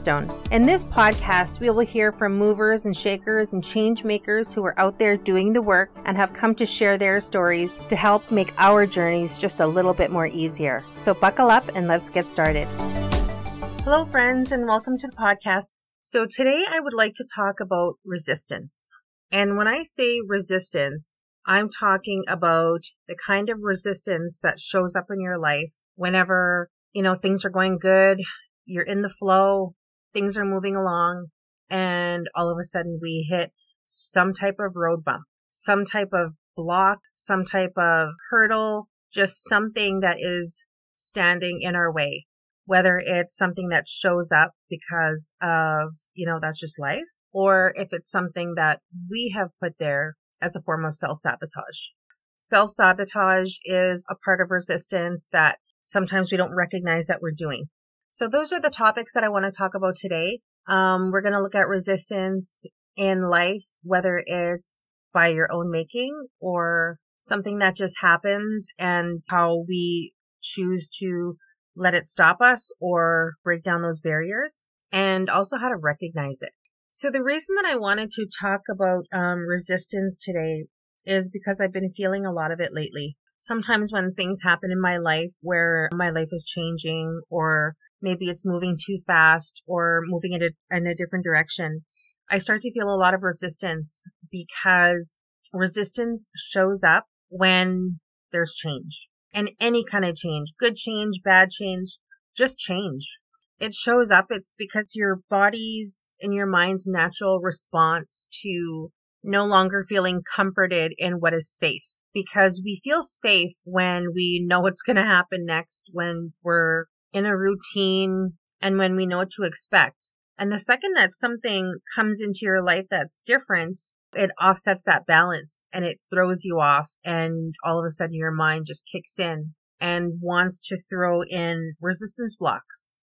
Stone. In this podcast, we will hear from movers and shakers and change makers who are out there doing the work and have come to share their stories to help make our journeys just a little bit more easier. So buckle up and let's get started. Hello, friends, and welcome to the podcast. So today I would like to talk about resistance. And when I say resistance, I'm talking about the kind of resistance that shows up in your life whenever, you know, things are going good, you're in the flow, things are moving along and all of a sudden we hit some type of road bump, some type of block, some type of hurdle, just something that is standing in our way. Whether it's something that shows up because of, you know, that's just life, or if it's something that we have put there as a form of self sabotage. Self sabotage is a part of resistance that sometimes we don't recognize that we're doing. So those are the topics that I want to talk about today. Um, we're going to look at resistance in life, whether it's by your own making or something that just happens and how we choose to let it stop us or break down those barriers and also how to recognize it. So the reason that I wanted to talk about um, resistance today is because I've been feeling a lot of it lately. Sometimes when things happen in my life where my life is changing or maybe it's moving too fast or moving in a, in a different direction, I start to feel a lot of resistance because resistance shows up when there's change and any kind of change, good change, bad change, just change. It shows up. It's because your body's and your mind's natural response to no longer feeling comforted in what is safe because we feel safe when we know what's going to happen next, when we're in a routine and when we know what to expect. And the second that something comes into your life that's different, it offsets that balance and it throws you off. And all of a sudden your mind just kicks in and wants to throw in resistance blocks.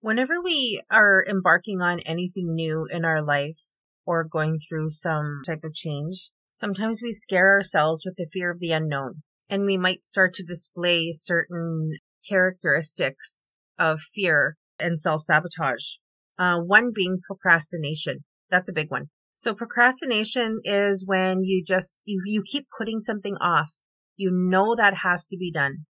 Whenever we are embarking on anything new in our life or going through some type of change, sometimes we scare ourselves with the fear of the unknown and we might start to display certain characteristics of fear and self sabotage. Uh, one being procrastination. That's a big one. So procrastination is when you just, you, you keep putting something off. You know that has to be done.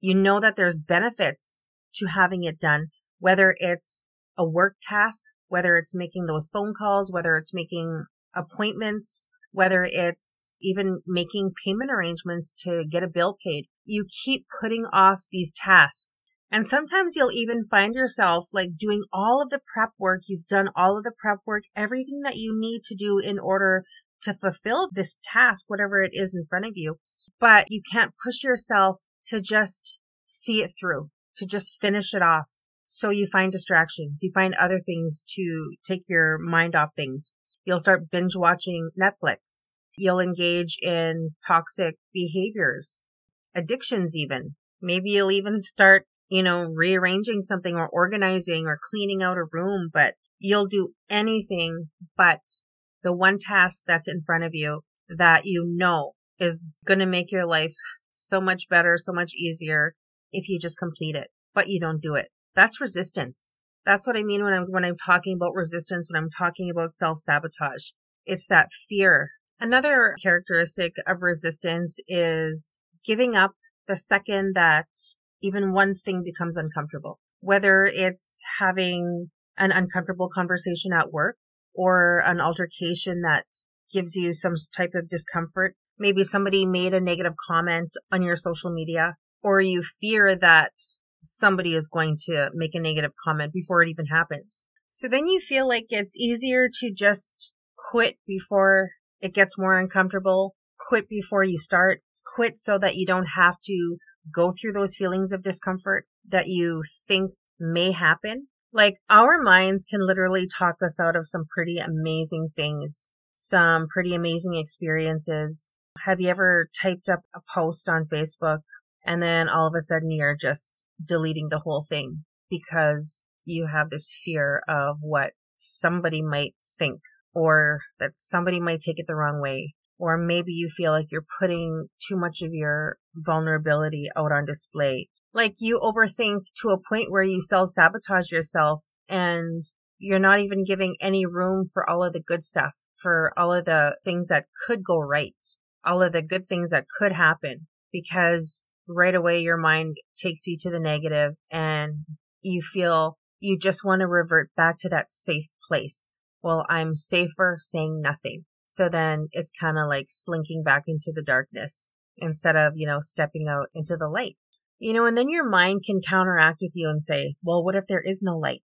You know that there's benefits to having it done, whether it's a work task, whether it's making those phone calls, whether it's making appointments, whether it's even making payment arrangements to get a bill paid. You keep putting off these tasks. And sometimes you'll even find yourself like doing all of the prep work. You've done all of the prep work, everything that you need to do in order to fulfill this task, whatever it is in front of you. But you can't push yourself to just see it through, to just finish it off. So you find distractions. You find other things to take your mind off things. You'll start binge watching Netflix. You'll engage in toxic behaviors, addictions even. Maybe you'll even start, you know, rearranging something or organizing or cleaning out a room, but you'll do anything but the one task that's in front of you that you know is going to make your life so much better, so much easier if you just complete it, but you don't do it. That's resistance. That's what I mean when I'm when I'm talking about resistance, when I'm talking about self-sabotage. It's that fear. Another characteristic of resistance is giving up the second that even one thing becomes uncomfortable. Whether it's having an uncomfortable conversation at work or an altercation that gives you some type of discomfort. Maybe somebody made a negative comment on your social media or you fear that somebody is going to make a negative comment before it even happens. So then you feel like it's easier to just quit before it gets more uncomfortable, quit before you start, quit so that you don't have to go through those feelings of discomfort that you think may happen. Like our minds can literally talk us out of some pretty amazing things, some pretty amazing experiences. Have you ever typed up a post on Facebook and then all of a sudden you're just deleting the whole thing because you have this fear of what somebody might think or that somebody might take it the wrong way. Or maybe you feel like you're putting too much of your vulnerability out on display. Like you overthink to a point where you self sabotage yourself and you're not even giving any room for all of the good stuff, for all of the things that could go right, all of the good things that could happen because right away your mind takes you to the negative and you feel you just want to revert back to that safe place. Well, I'm safer saying nothing. So then it's kind of like slinking back into the darkness instead of, you know, stepping out into the light. You know, and then your mind can counteract with you and say, well, what if there is no light?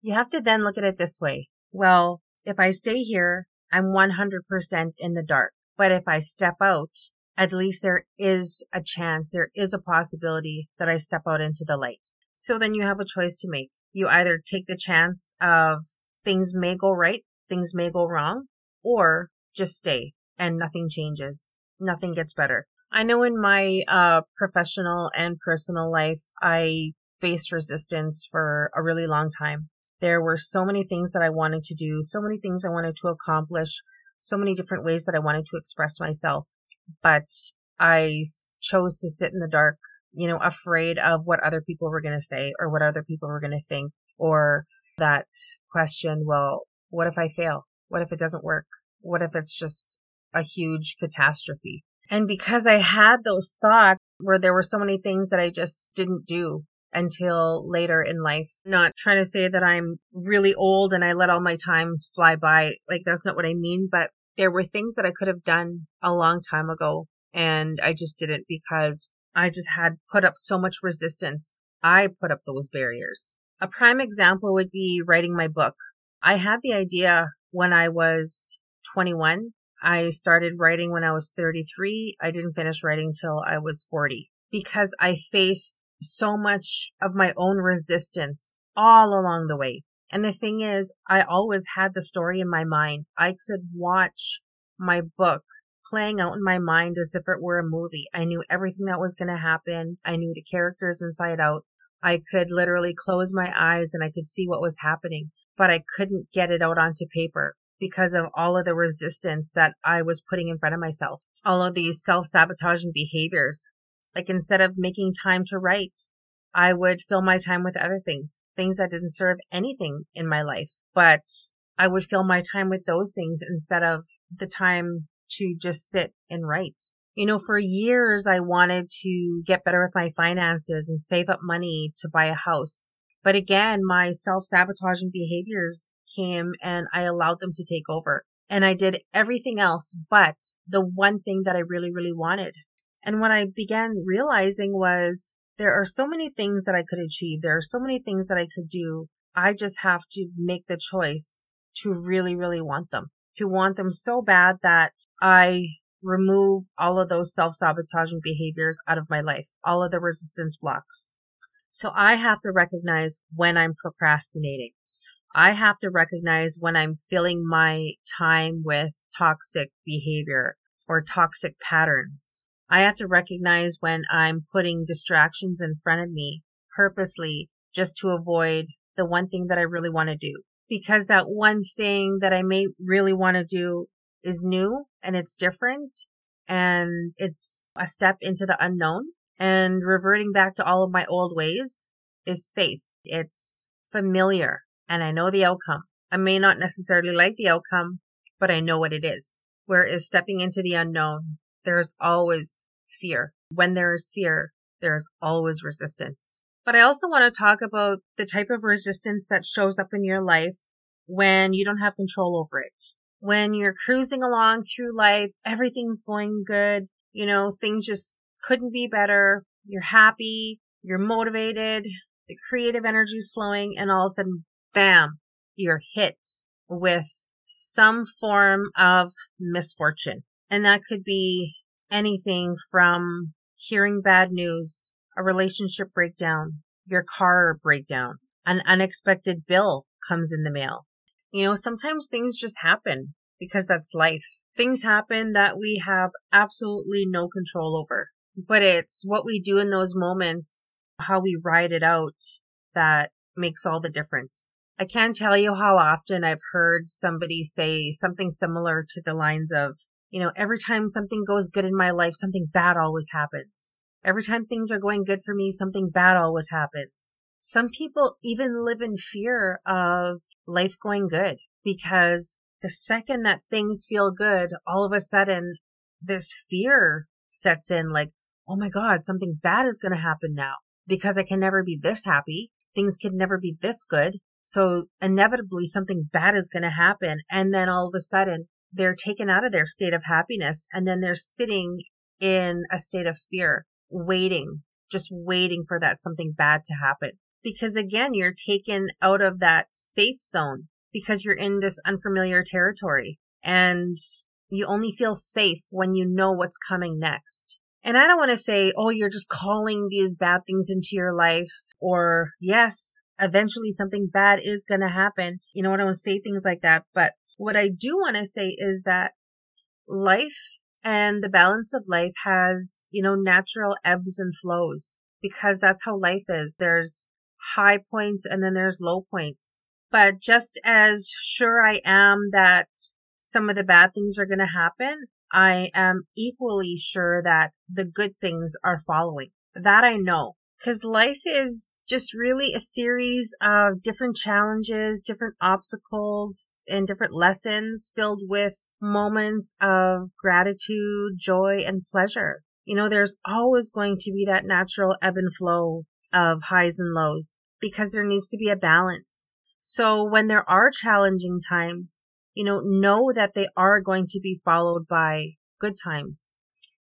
You have to then look at it this way. Well, if I stay here, I'm 100% in the dark. But if I step out, at least there is a chance, there is a possibility that I step out into the light. So then you have a choice to make. You either take the chance of things may go right, things may go wrong, or just stay and nothing changes. Nothing gets better. I know in my uh, professional and personal life, I faced resistance for a really long time. There were so many things that I wanted to do, so many things I wanted to accomplish, so many different ways that I wanted to express myself. But I chose to sit in the dark, you know, afraid of what other people were going to say or what other people were going to think or that question, well, what if I fail? What if it doesn't work? What if it's just a huge catastrophe? And because I had those thoughts where there were so many things that I just didn't do until later in life. Not trying to say that I'm really old and I let all my time fly by. Like that's not what I mean, but there were things that I could have done a long time ago and I just didn't because I just had put up so much resistance. I put up those barriers. A prime example would be writing my book. I had the idea when I was 21. I started writing when I was 33. I didn't finish writing till I was 40 because I faced so much of my own resistance all along the way. And the thing is, I always had the story in my mind. I could watch my book playing out in my mind as if it were a movie. I knew everything that was going to happen. I knew the characters inside out. I could literally close my eyes and I could see what was happening, but I couldn't get it out onto paper because of all of the resistance that I was putting in front of myself. All of these self sabotaging behaviors like instead of making time to write, I would fill my time with other things, things that didn't serve anything in my life. But I would fill my time with those things instead of the time to just sit and write. You know, for years I wanted to get better with my finances and save up money to buy a house. But again, my self sabotaging behaviors came and I allowed them to take over. And I did everything else but the one thing that I really, really wanted. And what I began realizing was there are so many things that I could achieve. There are so many things that I could do. I just have to make the choice to really, really want them, to want them so bad that I remove all of those self sabotaging behaviors out of my life, all of the resistance blocks. So I have to recognize when I'm procrastinating. I have to recognize when I'm filling my time with toxic behavior or toxic patterns. I have to recognize when I'm putting distractions in front of me purposely just to avoid the one thing that I really want to do. Because that one thing that I may really want to do is new and it's different and it's a step into the unknown and reverting back to all of my old ways is safe. It's familiar and I know the outcome. I may not necessarily like the outcome, but I know what it is. Whereas stepping into the unknown there's always fear. When there is fear, there's always resistance. But I also want to talk about the type of resistance that shows up in your life when you don't have control over it. When you're cruising along through life, everything's going good, you know, things just couldn't be better. You're happy, you're motivated, the creative energy is flowing, and all of a sudden, bam, you're hit with some form of misfortune. And that could be anything from hearing bad news, a relationship breakdown, your car breakdown, an unexpected bill comes in the mail. You know, sometimes things just happen because that's life. Things happen that we have absolutely no control over. But it's what we do in those moments, how we ride it out that makes all the difference. I can't tell you how often I've heard somebody say something similar to the lines of, you know, every time something goes good in my life, something bad always happens. Every time things are going good for me, something bad always happens. Some people even live in fear of life going good because the second that things feel good, all of a sudden this fear sets in like, oh my God, something bad is going to happen now because I can never be this happy. Things can never be this good. So inevitably something bad is going to happen. And then all of a sudden they're taken out of their state of happiness and then they're sitting in a state of fear, waiting, just waiting for that something bad to happen because again, you're taken out of that safe zone because you're in this unfamiliar territory and you only feel safe when you know what's coming next. And I don't want to say, oh, you're just calling these bad things into your life or yes, eventually something bad is going to happen. You know, what I don't want to say things like that. But what I do want to say is that life and the balance of life has, you know, natural ebbs and flows because that's how life is. There's high points and then there's low points. But just as sure I am that some of the bad things are going to happen, I am equally sure that the good things are following. That I know. Because life is just really a series of different challenges, different obstacles, and different lessons filled with moments of gratitude, joy, and pleasure. You know, there's always going to be that natural ebb and flow of highs and lows because there needs to be a balance. So when there are challenging times, you know, know that they are going to be followed by good times.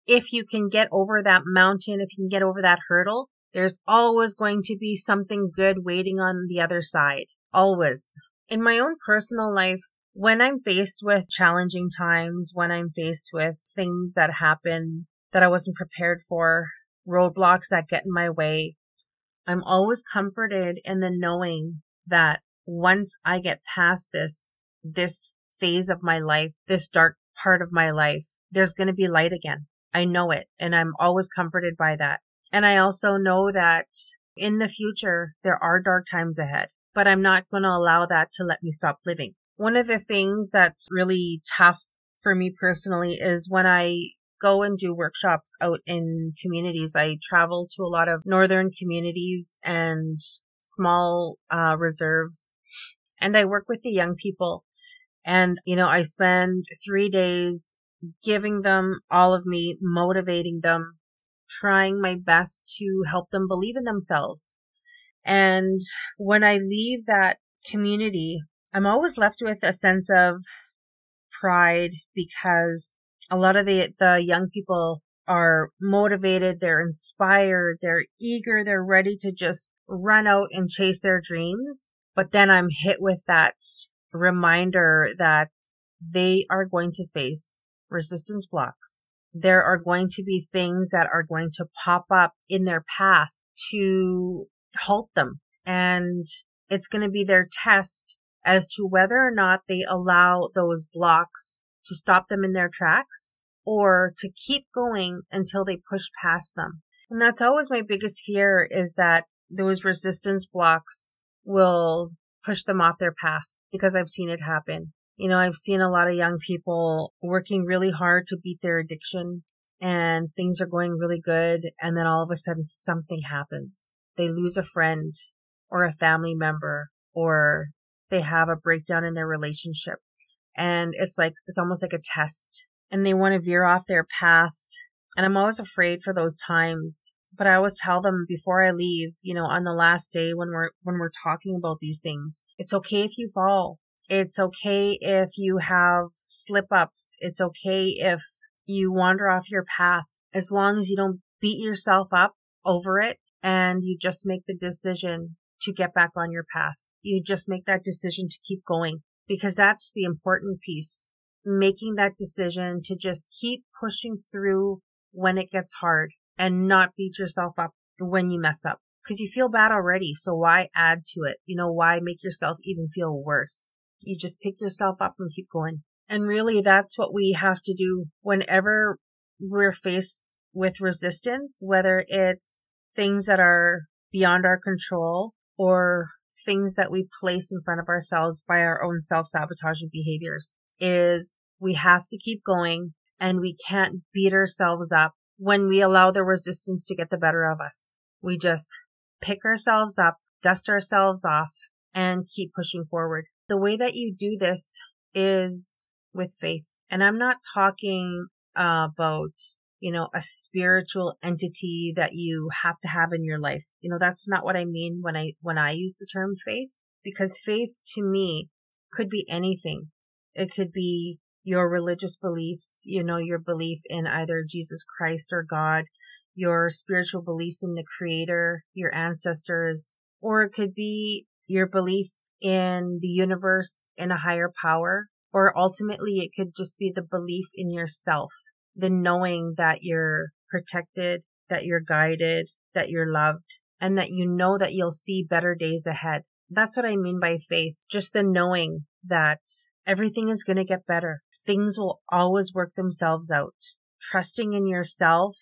If you can get over that mountain, if you can get over that hurdle, there's always going to be something good waiting on the other side. Always. In my own personal life, when I'm faced with challenging times, when I'm faced with things that happen that I wasn't prepared for, roadblocks that get in my way, I'm always comforted in the knowing that once I get past this, this phase of my life, this dark part of my life, there's going to be light again. I know it and I'm always comforted by that. And I also know that in the future, there are dark times ahead, but I'm not going to allow that to let me stop living. One of the things that's really tough for me personally is when I go and do workshops out in communities. I travel to a lot of northern communities and small uh, reserves, and I work with the young people. And, you know, I spend three days giving them all of me, motivating them, trying my best to help them believe in themselves. And when I leave that community, I'm always left with a sense of pride because a lot of the, the young people are motivated, they're inspired, they're eager, they're ready to just run out and chase their dreams. But then I'm hit with that reminder that they are going to face resistance blocks. There are going to be things that are going to pop up in their path to halt them. And it's going to be their test as to whether or not they allow those blocks to stop them in their tracks or to keep going until they push past them. And that's always my biggest fear is that those resistance blocks will push them off their path because I've seen it happen. You know, I've seen a lot of young people working really hard to beat their addiction and things are going really good. And then all of a sudden something happens. They lose a friend or a family member or they have a breakdown in their relationship and it's like it's almost like a test and they want to veer off their path and i'm always afraid for those times but i always tell them before i leave you know on the last day when we're when we're talking about these things it's okay if you fall it's okay if you have slip ups it's okay if you wander off your path as long as you don't beat yourself up over it and you just make the decision to get back on your path you just make that decision to keep going because that's the important piece. Making that decision to just keep pushing through when it gets hard and not beat yourself up when you mess up because you feel bad already. So why add to it? You know, why make yourself even feel worse? You just pick yourself up and keep going. And really that's what we have to do whenever we're faced with resistance, whether it's things that are beyond our control or things that we place in front of ourselves by our own self-sabotaging behaviors is we have to keep going and we can't beat ourselves up when we allow the resistance to get the better of us. We just pick ourselves up, dust ourselves off, and keep pushing forward. The way that you do this is with faith. And I'm not talking uh, about, you know, a spiritual entity that you have to have in your life. You know, that's not what I mean when I, when I use the term faith, because faith to me could be anything. It could be your religious beliefs, you know, your belief in either Jesus Christ or God, your spiritual beliefs in the creator, your ancestors, or it could be your belief in the universe, in a higher power, or ultimately it could just be the belief in yourself, the knowing that you're protected, that you're guided, that you're loved, and that you know that you'll see better days ahead. That's what I mean by faith. Just the knowing that everything is going to get better. Things will always work themselves out. Trusting in yourself,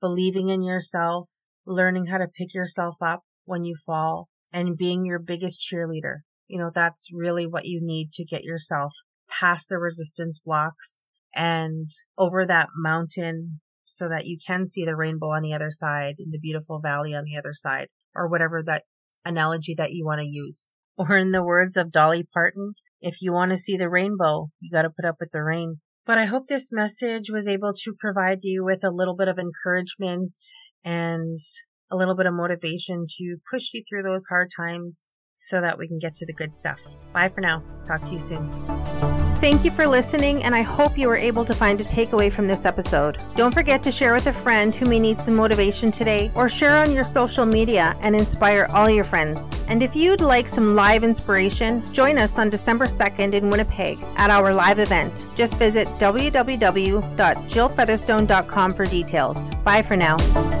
believing in yourself, learning how to pick yourself up when you fall, and being your biggest cheerleader. You know, that's really what you need to get yourself past the resistance blocks and over that mountain so that you can see the rainbow on the other side and the beautiful valley on the other side or whatever that analogy that you want to use. Or in the words of Dolly Parton, if you want to see the rainbow, you got to put up with the rain. But I hope this message was able to provide you with a little bit of encouragement and a little bit of motivation to push you through those hard times so that we can get to the good stuff. Bye for now. Talk to you soon. Thank you for listening, and I hope you were able to find a takeaway from this episode. Don't forget to share with a friend who may need some motivation today, or share on your social media and inspire all your friends. And if you'd like some live inspiration, join us on December 2nd in Winnipeg at our live event. Just visit www.jillfeatherstone.com for details. Bye for now.